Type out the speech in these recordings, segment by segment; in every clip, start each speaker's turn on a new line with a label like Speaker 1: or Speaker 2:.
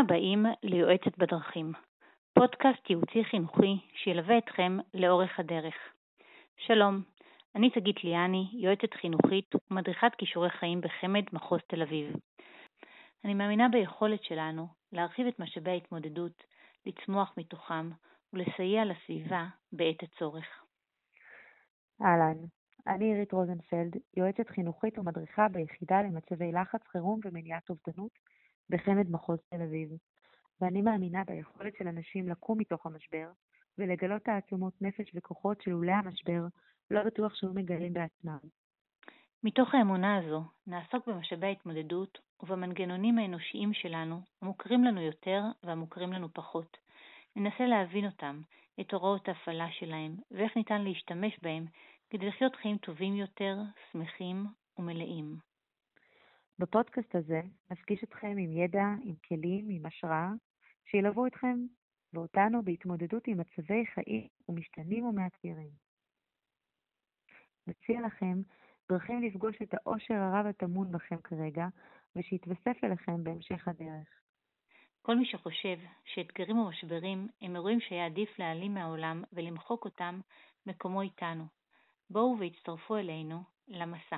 Speaker 1: הבאים ליועצת בדרכים, פודקאסט ייעוצי חינוכי שילווה אתכם לאורך הדרך. שלום, אני שגית ליאני, יועצת חינוכית ומדריכת כישורי חיים בחמ"ד מחוז תל אביב. אני מאמינה ביכולת שלנו להרחיב את משאבי ההתמודדות, לצמוח מתוכם ולסייע לסביבה בעת הצורך.
Speaker 2: אהלן, אני עירית רוזנפלד, יועצת חינוכית ומדריכה ביחידה למצבי לחץ חירום ומניעת אובדנות בחמ"ד מחוז תל אביב, ואני מאמינה ביכולת של אנשים לקום מתוך המשבר ולגלות תעצומות נפש וכוחות שלולא המשבר לא בטוח שהיו מגלים בעצמם.
Speaker 1: מתוך האמונה הזו נעסוק במשאבי ההתמודדות ובמנגנונים האנושיים שלנו, המוכרים לנו יותר והמוכרים לנו פחות. ננסה להבין אותם, את הוראות ההפעלה שלהם, ואיך ניתן להשתמש בהם כדי לחיות חיים טובים יותר, שמחים ומלאים.
Speaker 2: בפודקאסט הזה נפגיש אתכם עם ידע, עם כלים, עם השראה, שילוו אתכם ואותנו בהתמודדות עם מצבי חיים ומשתנים ומאתגרים. נציע לכם דרכים לפגוש את העושר הרב הטמון בכם כרגע, ושיתווסף אליכם בהמשך הדרך.
Speaker 1: כל מי שחושב שאתגרים ומשברים הם אירועים שהיה עדיף להעלים מהעולם ולמחוק אותם, מקומו איתנו. בואו והצטרפו אלינו למסע.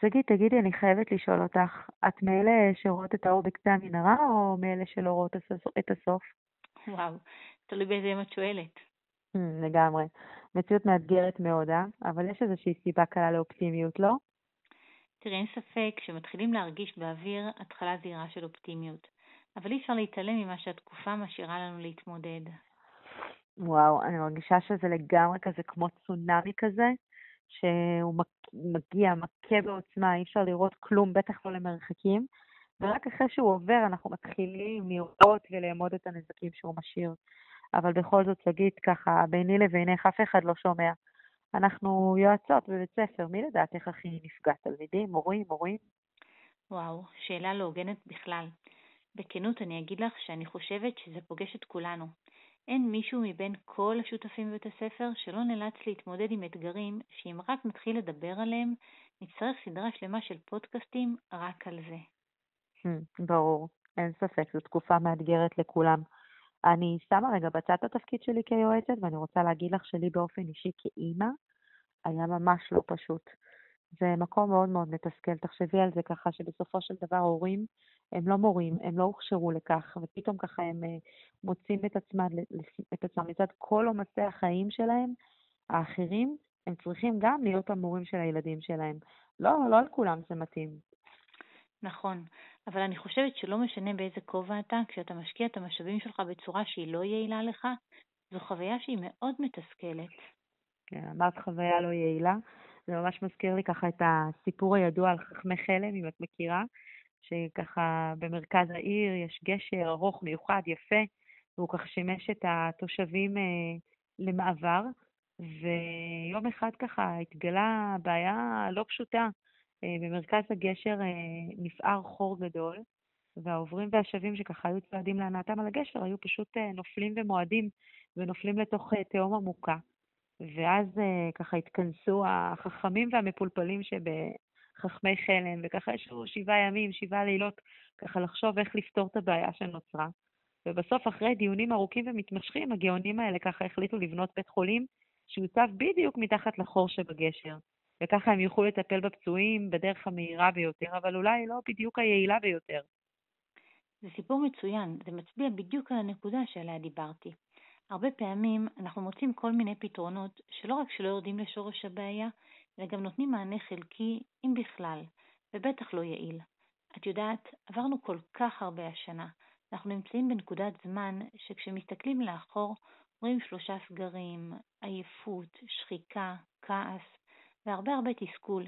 Speaker 2: שגית, תגידי, אני חייבת לשאול אותך, את מאלה שרואות את האור בקצה המנהרה, או מאלה שלא רואות את הסוף?
Speaker 1: וואו, תלוי באיזה יום את שואלת.
Speaker 2: Hmm, לגמרי. מציאות מאתגרת מאוד, אה? אבל יש איזושהי סיבה קלה לאופטימיות, לא?
Speaker 1: תראה, אין ספק שמתחילים להרגיש באוויר התחלה זהירה של אופטימיות, אבל אי אפשר להתעלם ממה שהתקופה משאירה לנו להתמודד.
Speaker 2: וואו, אני מרגישה שזה לגמרי כזה כמו צונאמי כזה, שהוא מגיע, מכה בעוצמה, אי אפשר לראות כלום, בטח לא למרחקים, ורק אחרי שהוא עובר אנחנו מתחילים לראות ולאמוד את הנזקים שהוא משאיר. אבל בכל זאת, שגית, ככה, ביני לבינך אף אחד לא שומע. אנחנו יועצות בבית ספר, מי לדעת איך הכי נפגע? תלמידים, מורים, מורים?
Speaker 1: וואו, שאלה לא הוגנת בכלל. בכנות אני אגיד לך שאני חושבת שזה פוגש את כולנו. אין מישהו מבין כל השותפים בבית הספר שלא נאלץ להתמודד עם אתגרים שאם רק נתחיל לדבר עליהם, נצטרך סדרה שלמה של פודקאסטים רק על זה.
Speaker 2: Hmm, ברור, אין ספק, זו תקופה מאתגרת לכולם. אני שמה רגע בצד את התפקיד שלי כיועצת, ואני רוצה להגיד לך שלי באופן אישי כאימא, היה ממש לא פשוט. זה מקום מאוד מאוד מתסכל. תחשבי על זה ככה שבסופו של דבר הורים הם לא מורים, הם לא הוכשרו לכך, ופתאום ככה הם אה, מוצאים את עצמם, את עצמם לצד כל עומסי החיים שלהם, האחרים, הם צריכים גם להיות המורים של הילדים שלהם. לא, לא על כולם זה מתאים.
Speaker 1: נכון, אבל אני חושבת שלא משנה באיזה כובע אתה, כשאתה משקיע את המשאבים שלך בצורה שהיא לא יעילה לך, זו חוויה שהיא מאוד מתסכלת.
Speaker 2: כן, אמרת חוויה לא יעילה. זה ממש מזכיר לי ככה את הסיפור הידוע על חכמי חלם, אם את מכירה, שככה במרכז העיר יש גשר ארוך, מיוחד, יפה, והוא ככה שימש את התושבים אה, למעבר, ויום אחד ככה התגלה בעיה לא פשוטה. אה, במרכז הגשר אה, נפער חור גדול, והעוברים והשבים שככה היו צועדים להנאתם על הגשר היו פשוט אה, נופלים ומועדים ונופלים לתוך תהום עמוקה. ואז ככה התכנסו החכמים והמפולפלים שבחכמי חלם, וככה יש לנו שבעה ימים, שבעה לילות, ככה לחשוב איך לפתור את הבעיה שנוצרה. ובסוף, אחרי דיונים ארוכים ומתמשכים, הגאונים האלה ככה החליטו לבנות בית חולים שיוצב בדיוק מתחת לחור שבגשר. וככה הם יוכלו לטפל בפצועים בדרך המהירה ביותר, אבל אולי לא בדיוק היעילה ביותר.
Speaker 1: זה סיפור מצוין, זה מצביע בדיוק על הנקודה שעליה דיברתי. הרבה פעמים אנחנו מוצאים כל מיני פתרונות שלא רק שלא יורדים לשורש הבעיה, אלא גם נותנים מענה חלקי, אם בכלל, ובטח לא יעיל. את יודעת, עברנו כל כך הרבה השנה. אנחנו נמצאים בנקודת זמן שכשמסתכלים לאחור, רואים שלושה סגרים, עייפות, שחיקה, כעס, והרבה הרבה תסכול.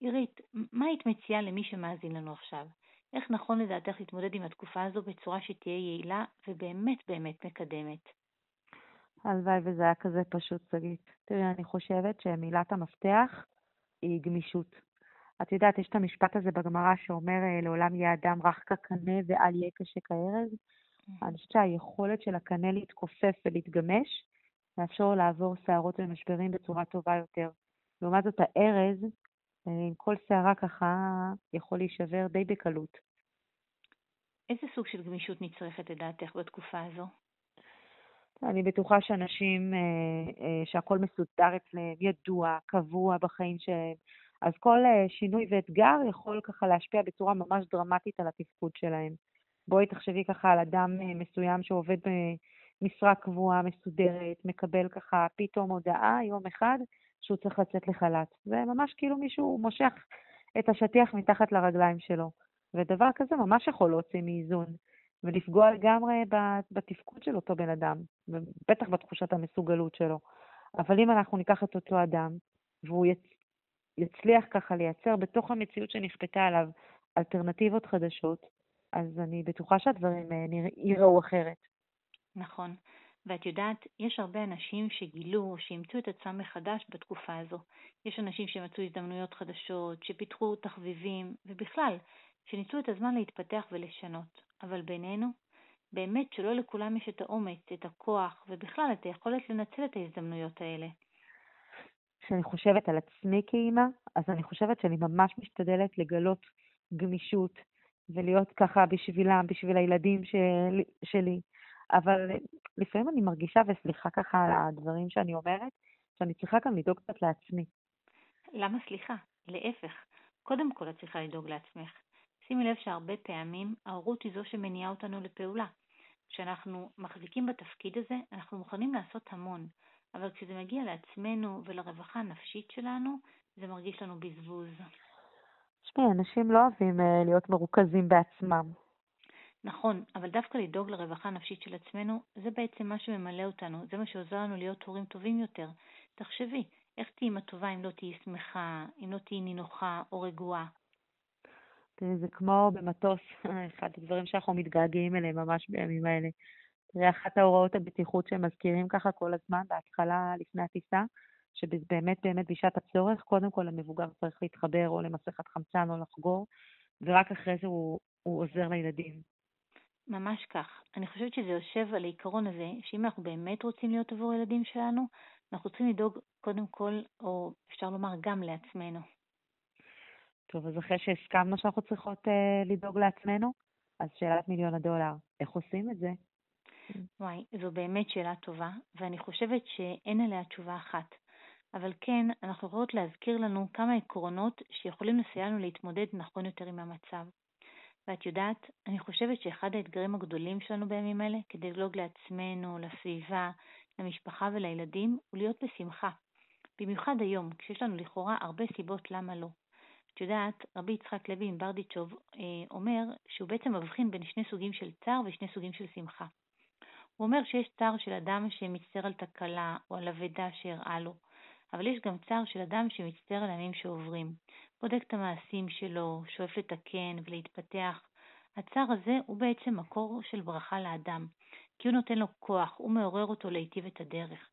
Speaker 1: עירית, מה היית מציעה למי שמאזין לנו עכשיו? איך נכון לדעתך להתמודד עם התקופה הזו בצורה שתהיה יעילה ובאמת באמת מקדמת?
Speaker 2: הלוואי וזה היה כזה פשוט, שגית. תראי, אני חושבת שמילת המפתח היא גמישות. את יודעת, יש את המשפט הזה בגמרא שאומר, לעולם יהיה אדם רך כקנה ואל יהיה קשה כארז. Mm-hmm. אני חושבת שהיכולת של הקנה להתכופף ולהתגמש, מאפשר לו לעבור סערות ומשברים בצורה טובה יותר. לעומת זאת, הארז, אה, עם כל סערה ככה, יכול להישבר די בקלות.
Speaker 1: איזה סוג של גמישות נצרכת לדעתך בתקופה הזו?
Speaker 2: אני בטוחה שאנשים, אה, אה, שהכל מסודר אצלם, ידוע, קבוע בחיים שלהם, אז כל שינוי ואתגר יכול ככה להשפיע בצורה ממש דרמטית על התפקוד שלהם. בואי תחשבי ככה על אדם מסוים שעובד במשרה קבועה, מסודרת, מקבל ככה פתאום הודעה יום אחד שהוא צריך לצאת לחל"ת. זה ממש כאילו מישהו מושך את השטיח מתחת לרגליים שלו. ודבר כזה ממש יכול להוציא מאיזון, ולפגוע לגמרי בתפקוד של אותו בן אדם, ובטח בתחושת המסוגלות שלו. אבל אם אנחנו ניקח את אותו אדם, והוא יצ... יצליח ככה לייצר בתוך המציאות שנכפתה עליו אלטרנטיבות חדשות, אז אני בטוחה שהדברים אה, ייראו אחרת.
Speaker 1: נכון. ואת יודעת, יש הרבה אנשים שגילו, שאימצו את עצמם מחדש בתקופה הזו. יש אנשים שמצאו הזדמנויות חדשות, שפיתחו תחביבים, ובכלל, שניסו את הזמן להתפתח ולשנות. אבל בינינו, באמת שלא לכולם יש את האומץ, את הכוח, ובכלל את היכולת לנצל את ההזדמנויות האלה.
Speaker 2: כשאני חושבת על עצמי כאימא, אז אני חושבת שאני ממש משתדלת לגלות גמישות ולהיות ככה בשבילם, בשביל הילדים שלי, שלי. אבל לפעמים אני מרגישה, וסליחה ככה על הדברים שאני אומרת, שאני צריכה גם לדאוג קצת לעצמי.
Speaker 1: למה סליחה? להפך. קודם כל את צריכה לדאוג לעצמך. שימי לב שהרבה פעמים ההורות היא זו שמניעה אותנו לפעולה. כשאנחנו מחזיקים בתפקיד הזה, אנחנו מוכנים לעשות המון, אבל כשזה מגיע לעצמנו ולרווחה הנפשית שלנו, זה מרגיש לנו בזבוז.
Speaker 2: תשמעי, אנשים לא אוהבים uh, להיות מרוכזים בעצמם.
Speaker 1: נכון, אבל דווקא לדאוג לרווחה הנפשית של עצמנו, זה בעצם מה שממלא אותנו, זה מה שעוזר לנו להיות הורים טובים יותר. תחשבי, איך תהיי אימא טובה אם לא תהיי שמחה, אם לא תהיי נינוחה או רגועה?
Speaker 2: תראי, זה כמו במטוס, אחד הדברים שאנחנו מתגעגעים אליהם ממש בימים האלה. תראי, אחת ההוראות הבטיחות שהם מזכירים ככה כל הזמן, בהתחלה, לפני הטיסה, שבאמת באמת בשעת הצורך, קודם כל המבוגר צריך להתחבר או למסכת חמצן או לחגור, ורק אחרי זה הוא, הוא עוזר לילדים.
Speaker 1: ממש כך. אני חושבת שזה יושב על העיקרון הזה, שאם אנחנו באמת רוצים להיות עבור הילדים שלנו, אנחנו צריכים לדאוג קודם כל, או אפשר לומר גם לעצמנו.
Speaker 2: טוב, אז אחרי שהסכמנו שאנחנו צריכות אה, לדאוג לעצמנו, אז שאלת מיליון הדולר, איך עושים את זה?
Speaker 1: וואי, זו באמת שאלה טובה, ואני חושבת שאין עליה תשובה אחת. אבל כן, אנחנו יכולות להזכיר לנו כמה עקרונות שיכולים לסייע לנו להתמודד נכון יותר עם המצב. ואת יודעת, אני חושבת שאחד האתגרים הגדולים שלנו בימים אלה, כדי לדאוג לעצמנו, לסביבה, למשפחה ולילדים, הוא להיות בשמחה. במיוחד היום, כשיש לנו לכאורה הרבה סיבות למה לא. את יודעת, רבי יצחק לוי עם ברדיצ'וב אה, אומר שהוא בעצם מבחין בין שני סוגים של צער ושני סוגים של שמחה. הוא אומר שיש צער של אדם שמצטער על תקלה או על אבדה שאירעה לו, אבל יש גם צער של אדם שמצטער על הימים שעוברים, בודק את המעשים שלו, שואף לתקן ולהתפתח. הצער הזה הוא בעצם מקור של ברכה לאדם, כי הוא נותן לו כוח, הוא מעורר אותו להיטיב את הדרך.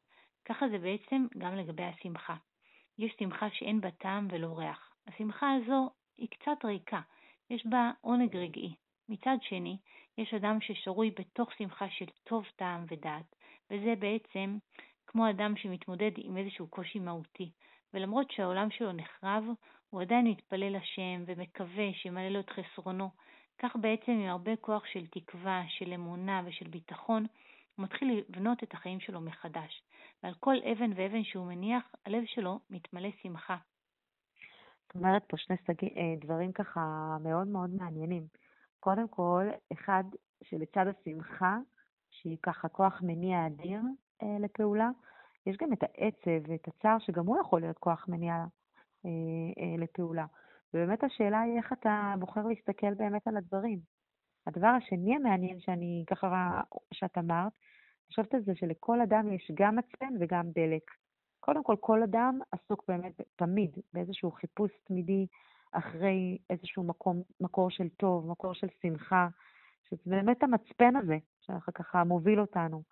Speaker 1: ככה זה בעצם גם לגבי השמחה. יש שמחה שאין בה טעם ולא ריח. השמחה הזו היא קצת ריקה, יש בה עונג רגעי. מצד שני, יש אדם ששרוי בתוך שמחה של טוב טעם ודעת, וזה בעצם כמו אדם שמתמודד עם איזשהו קושי מהותי, ולמרות שהעולם שלו נחרב, הוא עדיין מתפלל לשם ומקווה שימלא לו את חסרונו. כך בעצם עם הרבה כוח של תקווה, של אמונה ושל ביטחון, הוא מתחיל לבנות את החיים שלו מחדש. ועל כל אבן ואבן שהוא מניח, הלב שלו מתמלא שמחה.
Speaker 2: את אומרת פה שני סגי, אה, דברים ככה מאוד מאוד מעניינים. קודם כל, אחד, שלצד השמחה, שהיא ככה כוח מניע אדיר אה, לפעולה, יש גם את העצב ואת הצער, שגם הוא יכול להיות כוח מניע אה, אה, לפעולה. ובאמת השאלה היא איך אתה בוחר להסתכל באמת על הדברים. הדבר השני המעניין שאני ככה, שאת אמרת, אני חושבת על זה שלכל אדם יש גם מצפן וגם דלק. קודם כל, כל אדם עסוק באמת תמיד באיזשהו חיפוש תמידי אחרי איזשהו מקום, מקור של טוב, מקור של שמחה, שזה באמת המצפן הזה, שככה מוביל אותנו.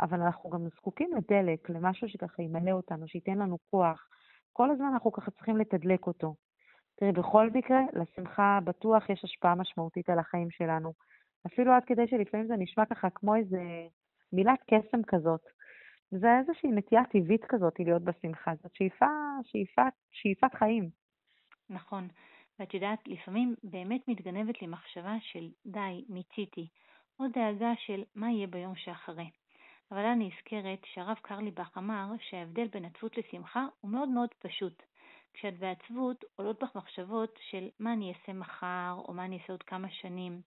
Speaker 2: אבל אנחנו גם זקוקים לדלק, למשהו שככה ימלא אותנו, שייתן לנו כוח. כל הזמן אנחנו ככה צריכים לתדלק אותו. תראי, בכל מקרה, לשמחה בטוח יש השפעה משמעותית על החיים שלנו. אפילו עד כדי שלפעמים זה נשמע ככה כמו איזה מילת קסם כזאת. זה איזושהי נטייה טבעית כזאת להיות בשמחה, זאת שאיפה, שאיפת, שאיפת חיים.
Speaker 1: נכון. ואת יודעת, לפעמים באמת מתגנבת לי מחשבה של די, מיציתי, או דאגה של מה יהיה ביום שאחרי. אבל אני נזכרת שהרב קרליבך אמר שההבדל בין עצבות לשמחה הוא מאוד מאוד פשוט. כשאת בעצבות עולות בך מחשבות של מה אני אעשה מחר, או מה אני אעשה עוד כמה שנים,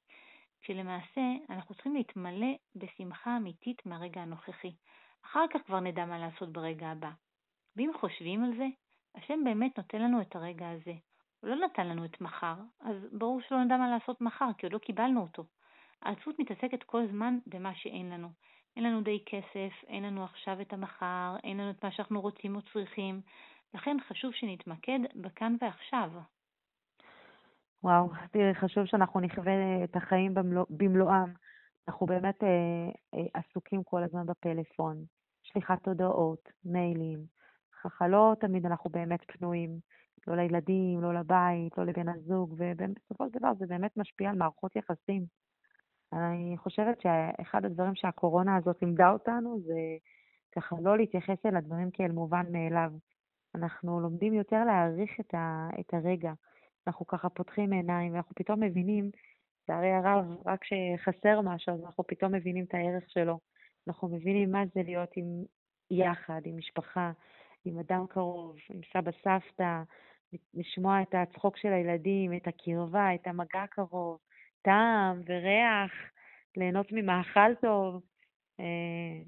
Speaker 1: כשלמעשה אנחנו צריכים להתמלא בשמחה אמיתית מהרגע הנוכחי. אחר כך כבר נדע מה לעשות ברגע הבא. ואם חושבים על זה, השם באמת נותן לנו את הרגע הזה. הוא לא נתן לנו את מחר, אז ברור שלא נדע מה לעשות מחר, כי עוד לא קיבלנו אותו. העצבות מתעסקת כל הזמן במה שאין לנו. אין לנו די כסף, אין לנו עכשיו את המחר, אין לנו את מה שאנחנו רוצים או צריכים. לכן חשוב שנתמקד בכאן ועכשיו.
Speaker 2: וואו, תראי, חשוב שאנחנו נחווה את החיים במלוא, במלואם. אנחנו באמת אה, אה, עסוקים כל הזמן בפלאפון, שליחת הודעות, מיילים. ככה לא תמיד אנחנו באמת פנויים, לא לילדים, לא לבית, לא לבן הזוג, ובסופו של דבר זה באמת משפיע על מערכות יחסים. אני חושבת שאחד הדברים שהקורונה הזאת לימדה אותנו זה ככה לא להתייחס אל הדברים כאל מובן מאליו. אנחנו לומדים יותר להעריך את, ה, את הרגע. אנחנו ככה פותחים עיניים ואנחנו פתאום מבינים, לצערי הרב, רק כשחסר משהו, אז אנחנו פתאום מבינים את הערך שלו. אנחנו מבינים מה זה להיות עם יחד, עם משפחה, עם אדם קרוב, עם סבא סבתא, לשמוע את הצחוק של הילדים, את הקרבה, את המגע הקרוב, טעם וריח, ליהנות ממאכל טוב, אה,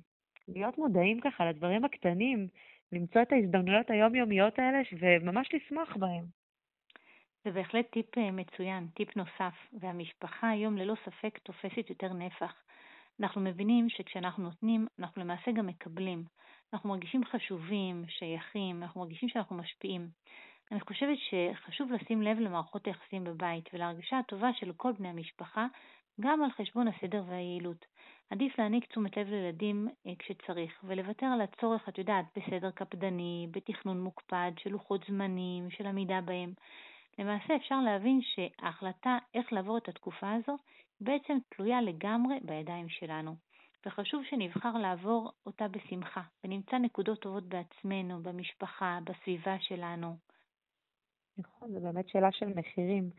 Speaker 2: להיות מודעים ככה לדברים הקטנים, למצוא את ההזדמנויות היומיומיות האלה וממש לשמוח בהם.
Speaker 1: זה בהחלט טיפ אה, מצוין, טיפ נוסף, והמשפחה היום ללא ספק תופסת יותר נפח. אנחנו מבינים שכשאנחנו נותנים, אנחנו למעשה גם מקבלים. אנחנו מרגישים חשובים, שייכים, אנחנו מרגישים שאנחנו משפיעים. אני חושבת שחשוב לשים לב למערכות היחסים בבית ולהרגשה הטובה של כל בני המשפחה, גם על חשבון הסדר והיעילות. עדיף להעניק תשומת לב לילדים אה, כשצריך, ולוותר על הצורך, את יודעת, בסדר קפדני, בתכנון מוקפד, של לוחות זמנים, של עמידה בהם. למעשה אפשר להבין שההחלטה איך לעבור את התקופה הזו בעצם תלויה לגמרי בידיים שלנו. וחשוב שנבחר לעבור אותה בשמחה, ונמצא נקודות טובות בעצמנו, במשפחה, בסביבה שלנו.
Speaker 2: נכון, זו באמת שאלה של מחירים.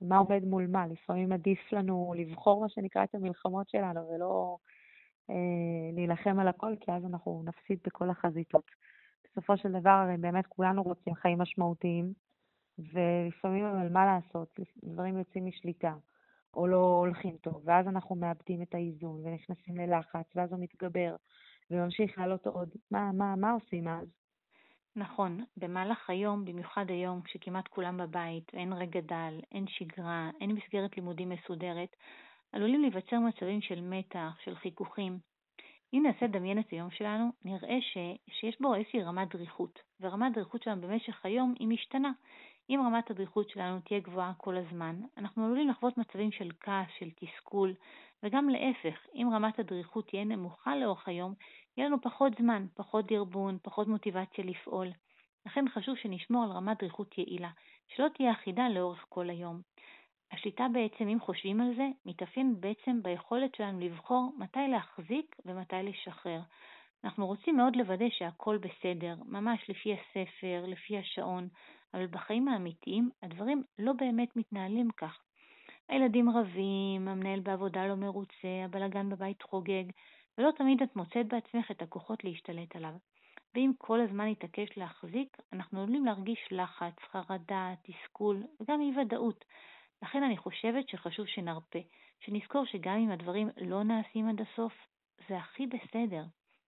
Speaker 2: מה עומד מול מה? לפעמים עדיף לנו לבחור מה שנקרא את המלחמות שלנו ולא אה, להילחם על הכל, כי אז אנחנו נפסיד בכל החזיתות. בסופו של דבר, באמת כולנו רוצים חיים משמעותיים, ולפעמים אבל מה לעשות, דברים יוצאים משליטה, או לא הולכים טוב, ואז אנחנו מאבדים את האיזון ונכנסים ללחץ, ואז הוא מתגבר וממשיך לעלות עוד. מה, מה, מה עושים אז?
Speaker 1: נכון, במהלך היום, במיוחד היום, כשכמעט כולם בבית, ואין רגע דל, אין שגרה, אין מסגרת לימודים מסודרת, עלולים להיווצר מצבים של מתח, של חיכוכים. אם ננסה לדמיין את היום שלנו, נראה ש, שיש בו איזושהי רמת דריכות, ורמת דריכות שלנו במשך היום היא משתנה. אם רמת הדריכות שלנו תהיה גבוהה כל הזמן, אנחנו עלולים לחוות מצבים של כעס, של תסכול, וגם להפך, אם רמת הדריכות תהיה נמוכה לאורך היום, יהיה לנו פחות זמן, פחות דרבון, פחות מוטיבציה לפעול. לכן חשוב שנשמור על רמת דריכות יעילה, שלא תהיה אחידה לאורך כל היום. השליטה בעצם, אם חושבים על זה, מתאפיינת בעצם ביכולת שלנו לבחור מתי להחזיק ומתי לשחרר. אנחנו רוצים מאוד לוודא שהכל בסדר, ממש לפי הספר, לפי השעון, אבל בחיים האמיתיים הדברים לא באמת מתנהלים כך. הילדים רבים, המנהל בעבודה לא מרוצה, הבלגן בבית חוגג, ולא תמיד את מוצאת בעצמך את הכוחות להשתלט עליו. ואם כל הזמן נתעקש להחזיק, אנחנו עלולים להרגיש לחץ, חרדה, תסכול וגם אי ודאות. לכן אני חושבת שחשוב שנרפה, שנזכור שגם אם הדברים לא נעשים עד הסוף, זה הכי בסדר.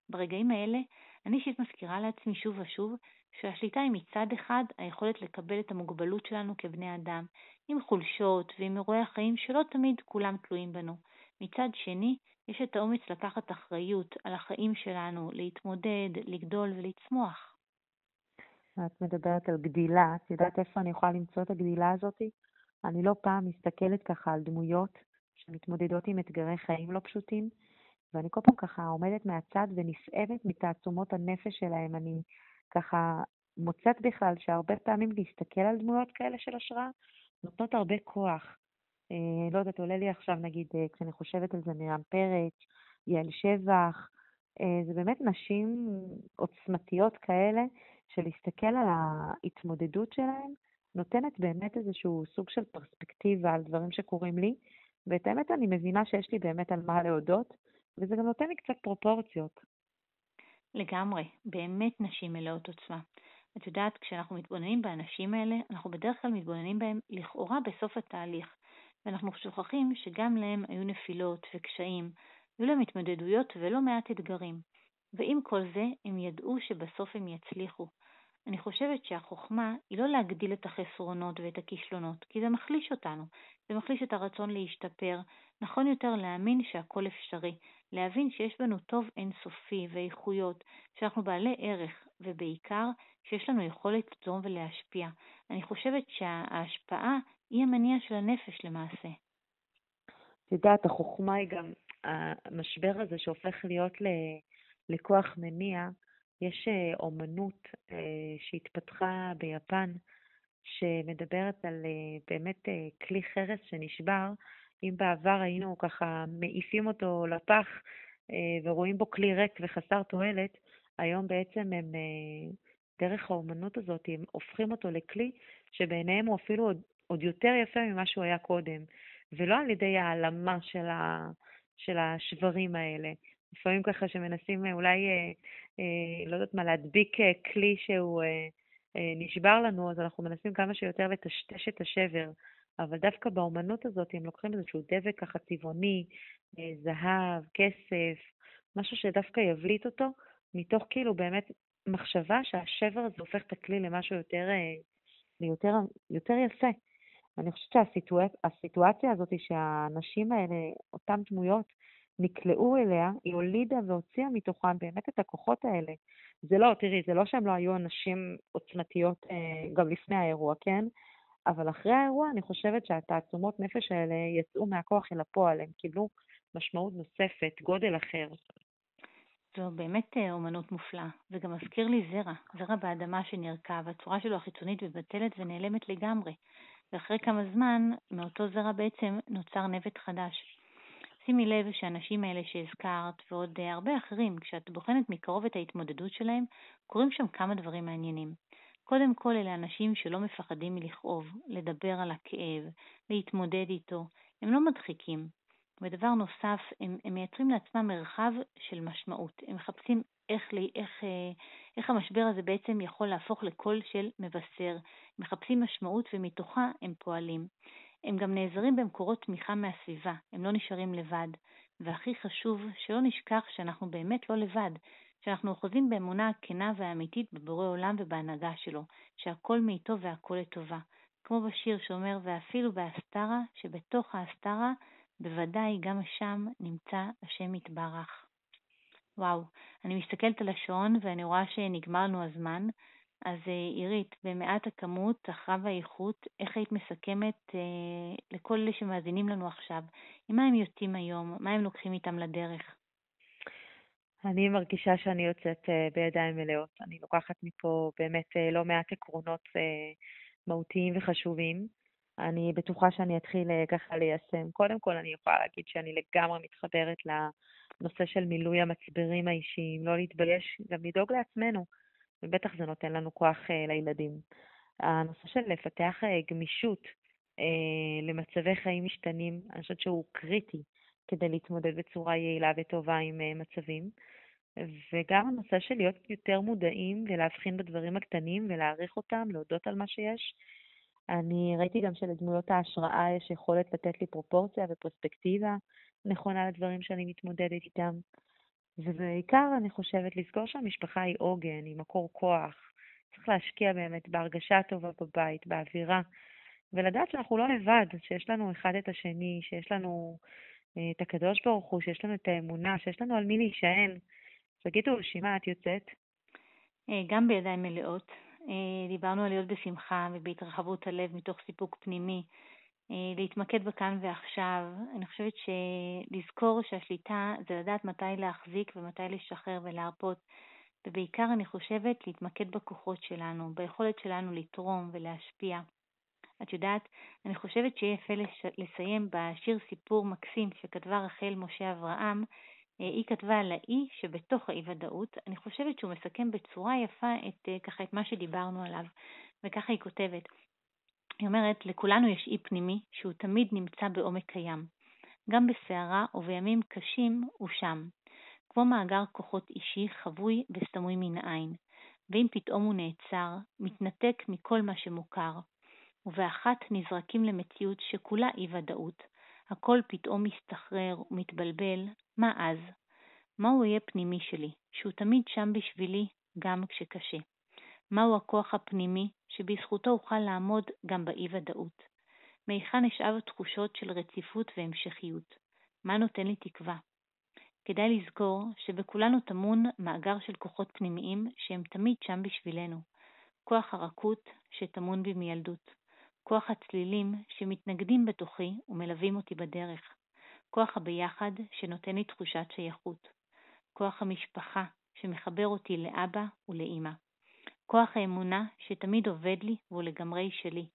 Speaker 1: ברגעים האלה, אני אישית מזכירה לעצמי שוב ושוב שהשליטה היא מצד אחד היכולת לקבל את המוגבלות שלנו כבני אדם, עם חולשות ועם אירועי החיים שלא תמיד כולם תלויים בנו. מצד שני, יש את האומץ לקחת אחריות על החיים שלנו, להתמודד, לגדול ולצמוח.
Speaker 2: את מדברת על גדילה, את יודעת איפה אני יכולה למצוא את הגדילה הזאת? אני לא פעם מסתכלת ככה על דמויות שמתמודדות עם אתגרי חיים לא פשוטים, ואני כל פעם ככה עומדת מהצד ונפעמת מתעצומות הנפש שלהם. אני ככה מוצאת בכלל שהרבה פעמים להסתכל על דמויות כאלה של השראה נותנות הרבה כוח. אה, לא יודעת, עולה לי עכשיו, נגיד, אה, כשאני חושבת על זה, מרים פרץ, יעל שבח, אה, זה באמת נשים עוצמתיות כאלה, שלהסתכל על ההתמודדות שלהן, נותנת באמת איזשהו סוג של פרספקטיבה על דברים שקורים לי, ואת האמת אני מבינה שיש לי באמת על מה להודות, וזה גם נותן לי קצת פרופורציות.
Speaker 1: לגמרי, באמת נשים מלאות עוצמה. את יודעת, כשאנחנו מתבוננים באנשים האלה, אנחנו בדרך כלל מתבוננים בהם לכאורה בסוף התהליך, ואנחנו שוכחים שגם להם היו נפילות וקשיים, היו להם התמודדויות ולא מעט אתגרים. ועם כל זה, הם ידעו שבסוף הם יצליחו. אני חושבת שהחוכמה היא לא להגדיל את החסרונות ואת הכישלונות, כי זה מחליש אותנו. זה מחליש את הרצון להשתפר. נכון יותר להאמין שהכל אפשרי, להבין שיש בנו טוב אינסופי ואיכויות, שאנחנו בעלי ערך, ובעיקר שיש לנו יכולת לתרום ולהשפיע. אני חושבת שההשפעה היא המניע של הנפש למעשה.
Speaker 2: את יודעת, החוכמה היא גם המשבר הזה שהופך להיות לכוח מניע. יש אה, אומנות אה, שהתפתחה ביפן, שמדברת על אה, באמת כלי חרס שנשבר. אם בעבר היינו ככה מעיפים אותו לפח ורואים בו כלי ריק וחסר תועלת, היום בעצם הם, דרך האומנות הזאת, הם הופכים אותו לכלי שבעיניהם הוא אפילו עוד, עוד יותר יפה ממה שהוא היה קודם, ולא על ידי העלמה של, ה, של השברים האלה. לפעמים ככה שמנסים אולי, אה, אה, לא יודעת מה, להדביק אה, כלי שהוא אה, אה, נשבר לנו, אז אנחנו מנסים כמה שיותר לטשטש את השבר. אבל דווקא באומנות הזאת הם לוקחים איזשהו דבק ככה צבעוני, אה, זהב, כסף, משהו שדווקא יבליט אותו, מתוך כאילו באמת מחשבה שהשבר הזה הופך את הכלי למשהו יותר, אה, ליותר, יותר יפה. אני חושבת שהסיטואציה הזאת שהאנשים האלה, אותן דמויות, נקלעו אליה, היא הולידה והוציאה מתוכם באמת את הכוחות האלה. זה לא, תראי, זה לא שהם לא היו אנשים עוצמתיות אה, גם לפני האירוע, כן? אבל אחרי האירוע אני חושבת שהתעצומות נפש האלה יצאו מהכוח אל הפועל, הם קיבלו משמעות נוספת, גודל אחר.
Speaker 1: זו באמת אה, אומנות מופלאה, וגם מזכיר לי זרע, זרע באדמה שנרקע, והצורה שלו החיצונית מבטלת ונעלמת לגמרי. ואחרי כמה זמן, מאותו זרע בעצם נוצר נבט חדש. שימי לב שהאנשים האלה שהזכרת, ועוד אה, הרבה אחרים, כשאת בוחנת מקרוב את ההתמודדות שלהם, קורים שם כמה דברים מעניינים. קודם כל, אלה אנשים שלא מפחדים מלכאוב, לדבר על הכאב, להתמודד איתו. הם לא מדחיקים, ודבר נוסף, הם, הם מייצרים לעצמם מרחב של משמעות. הם מחפשים איך, איך, אה, איך המשבר הזה בעצם יכול להפוך לקול של מבשר. מחפשים משמעות ומתוכה הם פועלים. הם גם נעזרים במקורות תמיכה מהסביבה, הם לא נשארים לבד. והכי חשוב, שלא נשכח שאנחנו באמת לא לבד, שאנחנו אוחזים באמונה הכנה והאמיתית בבורא עולם ובהנהגה שלו, שהכל מאיתו והכל לטובה. כמו בשיר שאומר, ואפילו בהסתרה, שבתוך ההסתרה בוודאי גם שם נמצא השם יתברך. וואו, אני מסתכלת על השעון ואני רואה שנגמר לנו הזמן. אז אה, עירית, במעט הכמות, אחריו האיכות, איך היית מסכמת אה, לכל אלה שמאזינים לנו עכשיו? עם מה הם יוצאים היום? מה הם לוקחים איתם לדרך?
Speaker 2: אני מרגישה שאני יוצאת אה, בידיים מלאות. אני לוקחת מפה באמת אה, לא מעט עקרונות אה, מהותיים וחשובים. אני בטוחה שאני אתחיל אה, ככה ליישם. קודם כל, אני יכולה להגיד שאני לגמרי מתחברת לנושא של מילוי המצברים האישיים, לא להתבייש, גם לדאוג לעצמנו, ובטח זה נותן לנו כוח uh, לילדים. הנושא של לפתח uh, גמישות uh, למצבי חיים משתנים, אני חושבת שהוא קריטי כדי להתמודד בצורה יעילה וטובה עם מצבים. וגם הנושא של להיות יותר מודעים ולהבחין בדברים הקטנים ולהעריך אותם, להודות על מה שיש, אני ראיתי גם שלדמויות ההשראה יש יכולת לתת לי פרופורציה ופרספקטיבה נכונה לדברים שאני מתמודדת איתם. ובעיקר אני חושבת לזכור שהמשפחה היא עוגן, היא מקור כוח. צריך להשקיע באמת בהרגשה הטובה בבית, באווירה, ולדעת שאנחנו לא לבד, שיש לנו אחד את השני, שיש לנו אה, את הקדוש ברוך הוא, שיש לנו את האמונה, שיש לנו על מי להישען. תגידו, שימה, את יוצאת?
Speaker 1: אה, גם בידיים מלאות. אה, דיברנו על להיות בשמחה ובהתרחבות הלב מתוך סיפוק פנימי, להתמקד בכאן ועכשיו. אני חושבת שלזכור שהשליטה זה לדעת מתי להחזיק ומתי לשחרר ולהרפות, ובעיקר אני חושבת להתמקד בכוחות שלנו, ביכולת שלנו לתרום ולהשפיע. את יודעת, אני חושבת שיהיה יפה לסיים בשיר סיפור מקסים שכתבה רחל משה אברהם. אה, היא כתבה על האי שבתוך האי-ודאות. אני חושבת שהוא מסכם בצורה יפה את, אה, ככה, את מה שדיברנו עליו, וככה היא כותבת. היא אומרת, לכולנו יש אי פנימי שהוא תמיד נמצא בעומק הים. גם בסערה ובימים קשים הוא שם. כמו מאגר כוחות אישי חבוי וסמוי מן העין, ואם פתאום הוא נעצר, מתנתק מכל מה שמוכר, ובאחת נזרקים למציאות שכולה אי-ודאות, הכל פתאום מסתחרר ומתבלבל, מה אז? מהו יהיה פנימי שלי, שהוא תמיד שם בשבילי גם כשקשה? מהו הכוח הפנימי שבזכותו אוכל לעמוד גם באי-ודאות? מהיכן אשאב תחושות של רציפות והמשכיות? מה נותן לי תקווה? כדאי לזכור שבכולנו טמון מאגר של כוחות פנימיים שהם תמיד שם בשבילנו. כוח הרכות שטמון בי מילדות, כוח הצלילים שמתנגדים בתוכי ומלווים אותי בדרך, כוח הביחד שנותן לי תחושת שייכות, כוח המשפחה שמחבר אותי לאבא ולאמא, כוח האמונה שתמיד עובד לי והוא לגמרי שלי,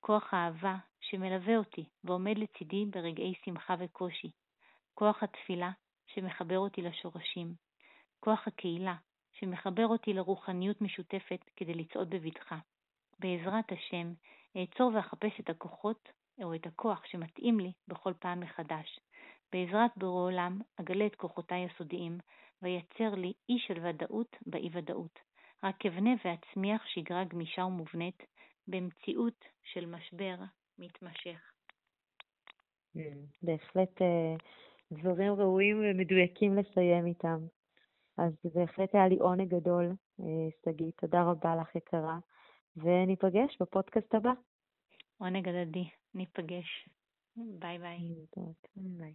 Speaker 1: כוח האהבה שמלווה אותי ועומד לצידי ברגעי שמחה וקושי, כוח התפילה שמחבר אותי לשורשים, כוח הקהילה שמחבר אותי לרוחניות משותפת כדי לצעוד בבטחה. בעזרת השם, אעצור ואחפש את הכוחות או את הכוח שמתאים לי בכל פעם מחדש. בעזרת בורא עולם אגלה את כוחותיי הסודיים וייצר לי אי של ודאות באי-ודאות. רק אבנה ואצמיח שגרה גמישה ומובנית במציאות של משבר מתמשך.
Speaker 2: כן, בהחלט אה, דברים ראויים ומדויקים לסיים איתם. אז בהחלט היה לי עונג גדול, אה, שגיא, תודה רבה לך יקרה, וניפגש בפודקאסט הבא.
Speaker 1: עונג הדדי, ניפגש. ביי ביי.
Speaker 2: ביי.